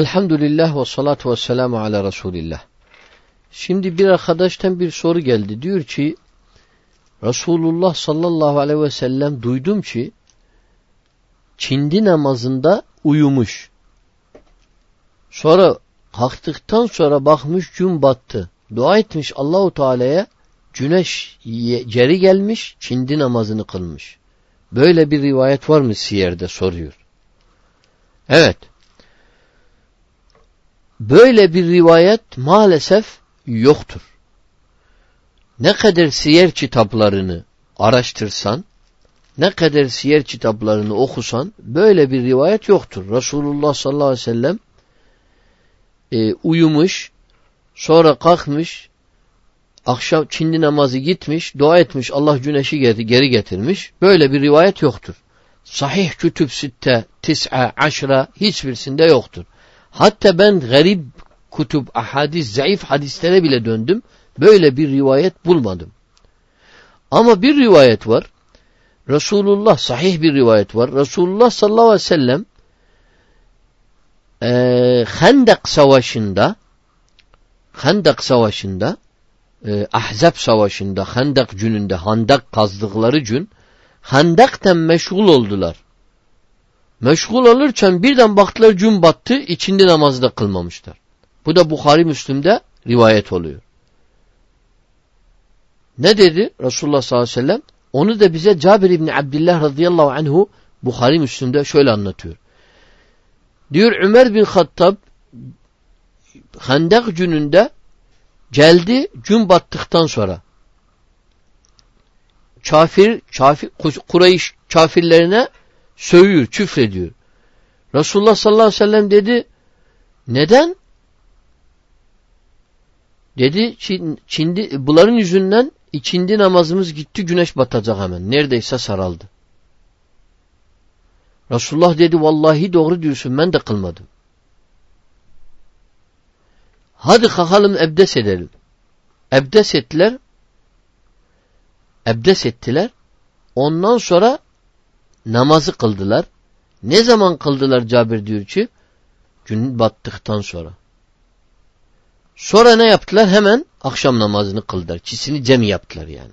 Elhamdülillah ve salatu ve selamu ala Resulillah. Şimdi bir arkadaştan bir soru geldi. Diyor ki Resulullah sallallahu aleyhi ve sellem duydum ki çindi namazında uyumuş. Sonra kalktıktan sonra bakmış gün battı. Dua etmiş Allahu Teala'ya güneş geri gelmiş çindi namazını kılmış. Böyle bir rivayet var mı siyerde soruyor. Evet. Böyle bir rivayet maalesef yoktur. Ne kadar siyer kitaplarını araştırsan, ne kadar siyer kitaplarını okusan böyle bir rivayet yoktur. Resulullah sallallahu aleyhi ve sellem e, uyumuş, sonra kalkmış, akşam çindi namazı gitmiş, dua etmiş, Allah güneşi geri getirmiş. Böyle bir rivayet yoktur. Sahih kütüb sitte, tis'a, aşra hiçbirisinde yoktur. Hatta ben garip kutub, ahadis, zayıf hadislere bile döndüm. Böyle bir rivayet bulmadım. Ama bir rivayet var. Resulullah, sahih bir rivayet var. Resulullah sallallahu aleyhi ve sellem e, Hendek Savaşı'nda Hendek Savaşı'nda e, Ahzab Savaşı'nda Hendek gününde Hendek kazdıkları gün Hendek'ten meşgul oldular. Meşgul olurken birden baktılar gün battı, içinde namazı da kılmamışlar. Bu da Bukhari Müslim'de rivayet oluyor. Ne dedi Resulullah sallallahu aleyhi ve sellem? Onu da bize Cabir İbni Abdullah radıyallahu anhu Bukhari Müslim'de şöyle anlatıyor. Diyor Ömer bin Hattab Hendek gününde geldi gün battıktan sonra kafir, kafir Kureyş kafirlerine sövüyor, küfrediyor. Resulullah sallallahu aleyhi ve sellem dedi neden? Dedi Çindi, bunların yüzünden içindi namazımız gitti güneş batacak hemen. Neredeyse saraldı. Resulullah dedi vallahi doğru diyorsun ben de kılmadım. Hadi kalkalım ebdes edelim. Ebdes ettiler. Ebdes ettiler. Ondan sonra namazı kıldılar. Ne zaman kıldılar Cabir diyor ki? Gün battıktan sonra. Sonra ne yaptılar? Hemen akşam namazını kıldılar. Çisini cem yaptılar yani.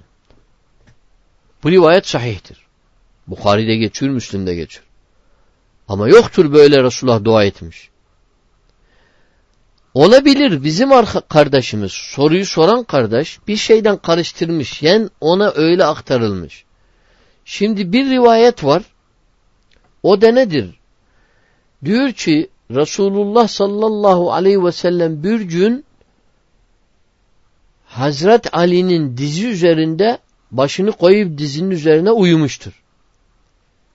Bu rivayet sahihtir. Bukhari'de geçiyor, Müslim'de geçiyor. Ama yoktur böyle Resulullah dua etmiş. Olabilir bizim kardeşimiz, soruyu soran kardeş bir şeyden karıştırmış. Yani ona öyle aktarılmış. Şimdi bir rivayet var. O da nedir? Diyor ki Resulullah sallallahu aleyhi ve sellem bir gün Hazret Ali'nin dizi üzerinde başını koyup dizinin üzerine uyumuştur.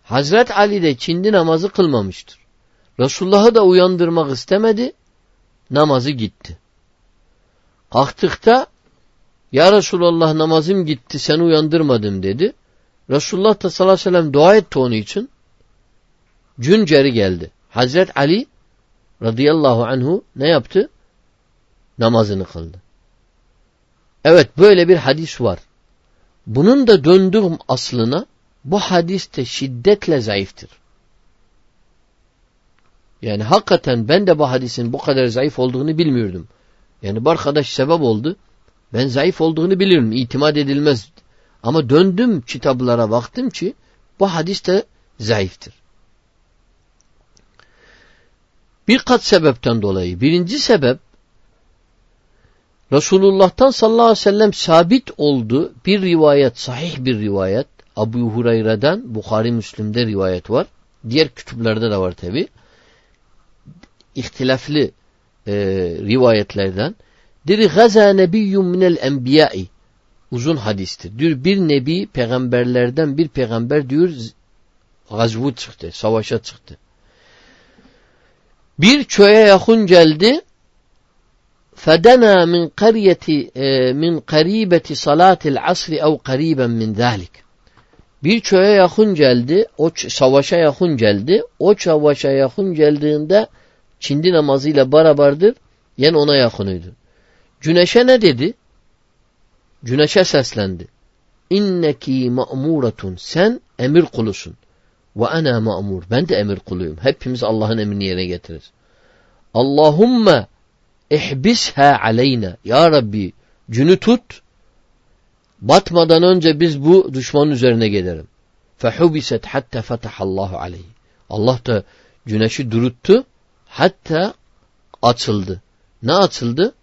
Hazret Ali de çindi namazı kılmamıştır. Resulullah'ı da uyandırmak istemedi. Namazı gitti. Kalktıkta Ya Resulallah namazım gitti seni uyandırmadım dedi. Resulullah da sallallahu aleyhi ve sellem dua etti onun için. Gün geri geldi. Hazret Ali radıyallahu anhu ne yaptı? Namazını kıldı. Evet böyle bir hadis var. Bunun da döndüğüm aslına bu hadis de şiddetle zayıftır. Yani hakikaten ben de bu hadisin bu kadar zayıf olduğunu bilmiyordum. Yani bu arkadaş sebep oldu. Ben zayıf olduğunu biliyorum. İtimat edilmez. Ama döndüm kitaplara baktım ki bu hadis de zayıftır. Birkaç sebepten dolayı. Birinci sebep Resulullah'tan sallallahu aleyhi ve sellem sabit oldu. Bir rivayet, sahih bir rivayet. Abu Hureyre'den, Bukhari Müslim'de rivayet var. Diğer kütüplerde de var tabi. İhtilaflı e, rivayetlerden. Diri gaza nebiyyun minel enbiyai uzun hadistir. Diyor bir nebi peygamberlerden bir peygamber diyor gazvu çıktı, savaşa çıktı. Bir çöğe yakın geldi. Fedena min kariyeti min karibeti salatil asri ev kariben min zalik. Bir çöğe yakın geldi, o savaşa yakın geldi. O savaşa yakın geldiğinde Çindi namazıyla beraberdir. Yani ona yakınıydı. Güneşe ne dedi? Güneşe seslendi. İnneki ma'muratun. Sen emir kulusun. Ve ana ma'mur. Ben de emir kuluyum. Hepimiz Allah'ın emrini yerine getiririz. Allahumme ihbisha aleyna. Ya Rabbi günü tut. Batmadan önce biz bu düşmanın üzerine gelelim. Fehubiset hatta fetahallahu aleyhi. Allah da güneşi duruttu. Hatta açıldı. Ne açıldı?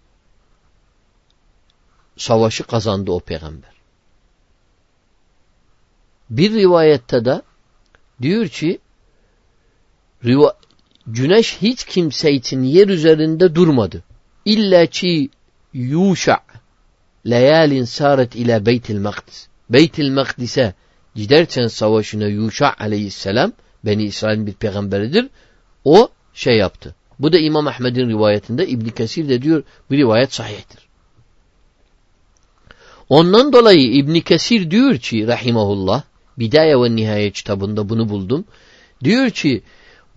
Savaşı kazandı o peygamber. Bir rivayette de diyor ki güneş hiç kimse için yer üzerinde durmadı. İlla ki Yuşa leyalin saret ile Beytil Makdis. Beytil Makdis'e giderken savaşına Yuşa aleyhisselam Beni İsrail'in bir peygamberidir. O şey yaptı. Bu da İmam Ahmed'in rivayetinde İbn Kesir de diyor bu rivayet sahihtir. Ondan dolayı İbn Kesir diyor ki rahimahullah Bidaye ve Nihaye kitabında bunu buldum. Diyor ki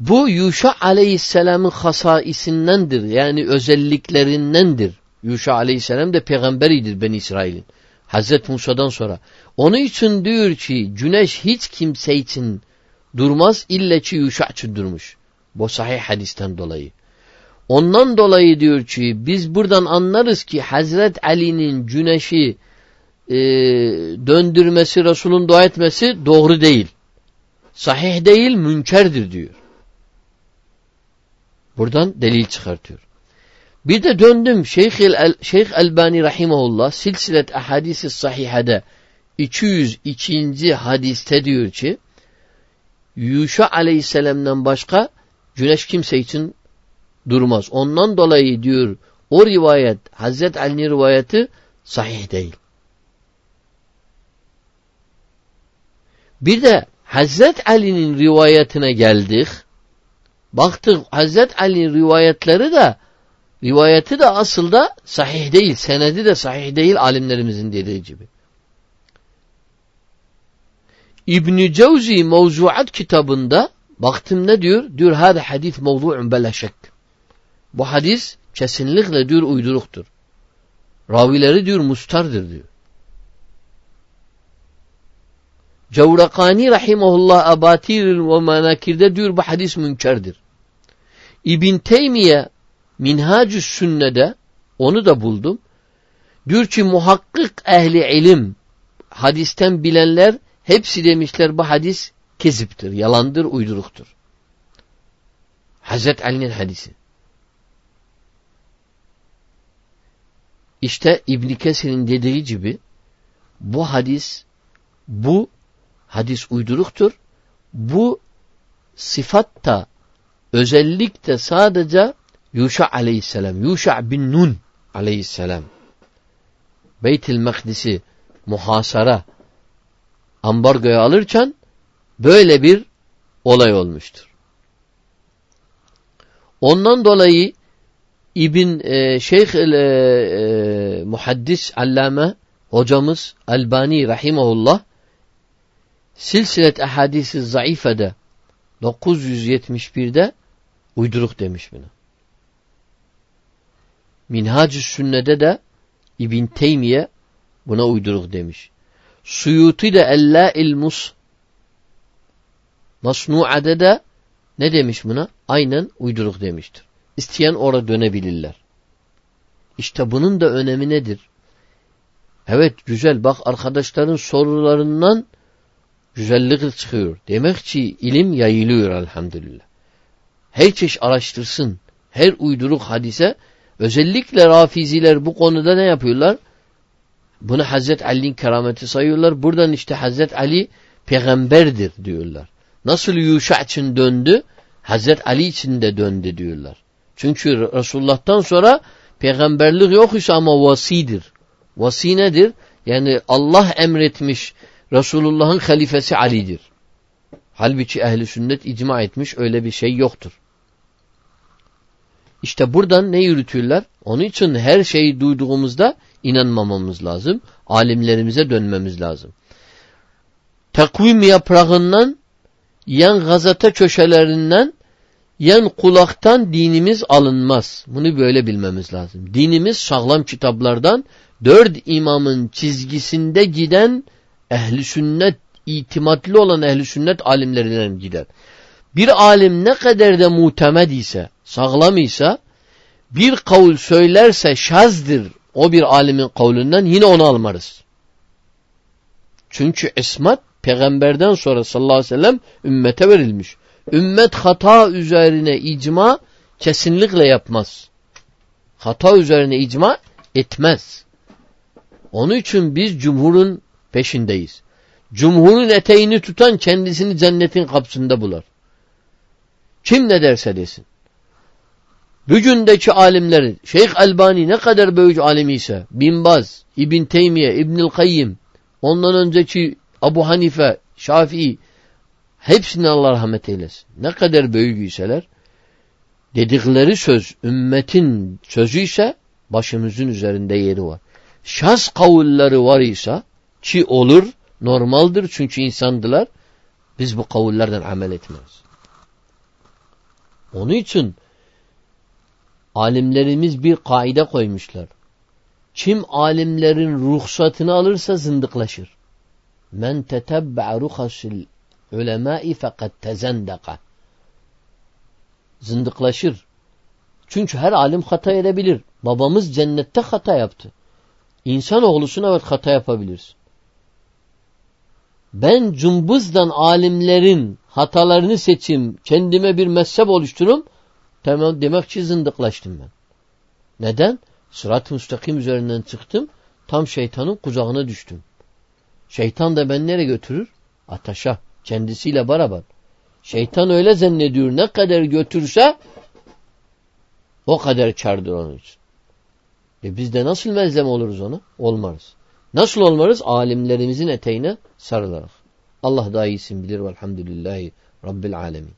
bu Yuşa aleyhisselamın hasaisindendir. Yani özelliklerindendir. Yuşa aleyhisselam da peygamberidir Ben İsrail'in. Hazreti Musa'dan sonra. Onun için diyor ki güneş hiç kimse için durmaz illa ki Yuşa için durmuş. Bu sahih hadisten dolayı. Ondan dolayı diyor ki biz buradan anlarız ki Hazret Ali'nin güneşi e, döndürmesi, Resul'un dua etmesi doğru değil. Sahih değil, münkerdir diyor. Buradan delil çıkartıyor. Bir de döndüm Şeyh, El, Şeyh Elbani Rahimahullah silsilet ahadisi sahihede 202. hadiste diyor ki Yuşa aleyhisselamdan başka güneş kimse için durmaz. Ondan dolayı diyor o rivayet Hazret Ali'nin rivayeti sahih değil. Bir de Hazret Ali'nin rivayetine geldik. Baktık Hazret Ali'nin rivayetleri de rivayeti de aslında sahih değil. Senedi de sahih değil alimlerimizin dediği gibi. İbn Cevzi Mevzuat kitabında baktım ne diyor? Diyor hada hadis mevzu'un bela şek. Bu hadis kesinlikle diyor uyduruktur. Ravileri diyor mustardır diyor. Cevrakani rahimahullah abatir ve manakirde diyor bu hadis münkerdir. İbn Teymiye Minhacü Sünne'de onu da buldum. Diyor ki muhakkik ehli ilim hadisten bilenler hepsi demişler bu hadis keziptir, yalandır, uyduruktur. Hazret Ali'nin hadisi. İşte İbn Kesir'in dediği gibi bu hadis bu hadis uyduruktur. Bu sıfatta özellikle sadece Yuşa aleyhisselam, Yuşa bin Nun aleyhisselam Beytil Mekdis'i muhasara ambargoya alırken böyle bir olay olmuştur. Ondan dolayı İbn e, Şeyh e, e, Muhaddis Allame hocamız Albani rahimahullah Silsilet Ehadisi Zayıfe'de 971'de uyduruk demiş buna. Minhacı Sünne'de de İbn Teymiye buna uyduruk demiş. Suyuti de Ellâ'il Mus Masnu'ade de ne demiş buna? Aynen uyduruk demiştir. İsteyen oraya dönebilirler. İşte bunun da önemi nedir? Evet güzel bak arkadaşların sorularından güzellik çıkıyor. Demek ki ilim yayılıyor elhamdülillah. Her çeşit araştırsın. Her uyduruk hadise özellikle rafiziler bu konuda ne yapıyorlar? Bunu Hazret Ali'nin kerameti sayıyorlar. Buradan işte Hazret Ali peygamberdir diyorlar. Nasıl Yuşa için döndü? Hazret Ali için de döndü diyorlar. Çünkü Resulullah'tan sonra peygamberlik yok ise ama vasidir. Vasi nedir? Yani Allah emretmiş Resulullah'ın halifesi Ali'dir. Halbuki ehli sünnet icma etmiş öyle bir şey yoktur. İşte buradan ne yürütürler? Onun için her şeyi duyduğumuzda inanmamamız lazım. Alimlerimize dönmemiz lazım. Takvim yaprağından, yan gazete köşelerinden, yan kulaktan dinimiz alınmaz. Bunu böyle bilmemiz lazım. Dinimiz sağlam kitaplardan, dört imamın çizgisinde giden ehli sünnet, itimatlı olan ehli sünnet alimlerinden gider. Bir alim ne kadar da mutemed ise, sağlam ise bir kavul söylerse şazdır o bir alimin kavlinden yine onu almarız. Çünkü ismat peygamberden sonra sallallahu aleyhi ve sellem ümmete verilmiş. Ümmet hata üzerine icma kesinlikle yapmaz. Hata üzerine icma etmez. Onun için biz cumhurun peşindeyiz. Cumhurun eteğini tutan kendisini cennetin kapısında bular. Kim ne derse desin. Bugündeki alimlerin Şeyh Albani ne kadar büyük alim ise Bin Baz, İbn Teymiye, İbnül Kayyim ondan önceki Abu Hanife, Şafii hepsini Allah rahmet eylesin. Ne kadar büyük iseler dedikleri söz ümmetin sözü ise başımızın üzerinde yeri var. Şas kavulleri var ise ki olur normaldir çünkü insandılar biz bu kavullerden amel etmez. Onun için alimlerimiz bir kaide koymuşlar. Kim alimlerin ruhsatını alırsa zındıklaşır. Men tetebbe'a ruhasil ulemâi fakat tezendeka. Zındıklaşır. Çünkü her alim hata edebilir. Babamız cennette hata yaptı. İnsanoğlusun evet hata yapabilirsin. Ben cumbuzdan alimlerin hatalarını seçim, kendime bir mezhep oluştururum. Tamam demek ki zındıklaştım ben. Neden? Sırat-ı müstakim üzerinden çıktım. Tam şeytanın kucağına düştüm. Şeytan da ben nereye götürür? Ataşa. Kendisiyle beraber. Şeytan öyle zannediyor ne kadar götürse o kadar kardır onun için. E biz de nasıl mezlem oluruz ona? Olmarız. Nasıl olmarız? Alimlerimizin eteğine sarılarak. Allah daha iyisin bilir velhamdülillahi Rabbil alemin.